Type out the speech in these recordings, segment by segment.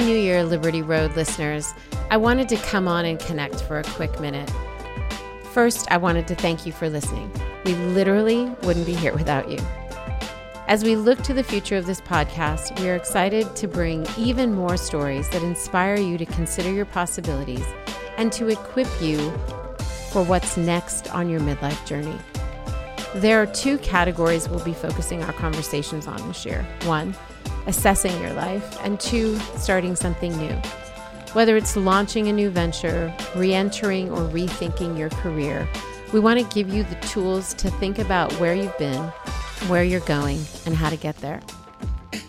Liberty Road listeners, I wanted to come on and connect for a quick minute. First, I wanted to thank you for listening. We literally wouldn't be here without you. As we look to the future of this podcast, we are excited to bring even more stories that inspire you to consider your possibilities and to equip you for what's next on your midlife journey. There are two categories we'll be focusing our conversations on this year. One, assessing your life, and two, starting something new. Whether it's launching a new venture, re entering, or rethinking your career, we want to give you the tools to think about where you've been, where you're going, and how to get there.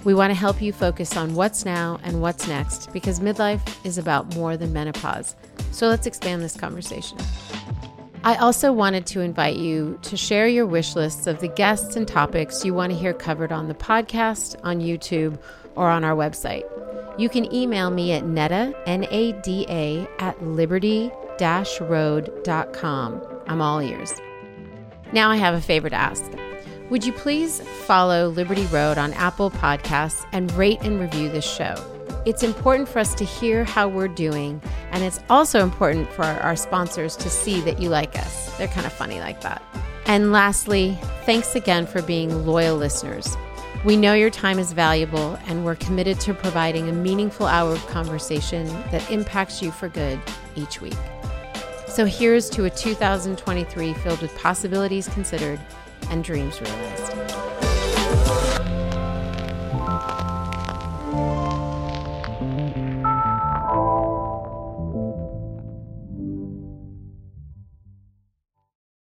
We want to help you focus on what's now and what's next because midlife is about more than menopause. So let's expand this conversation. I also wanted to invite you to share your wish lists of the guests and topics you want to hear covered on the podcast, on YouTube, or on our website. You can email me at nada, N-A-D-A, at liberty road.com. I'm all ears. Now I have a favor to ask. Would you please follow Liberty Road on Apple Podcasts and rate and review this show? It's important for us to hear how we're doing, and it's also important for our sponsors to see that you like us. They're kind of funny like that. And lastly, thanks again for being loyal listeners. We know your time is valuable, and we're committed to providing a meaningful hour of conversation that impacts you for good each week. So here's to a 2023 filled with possibilities considered and dreams realized.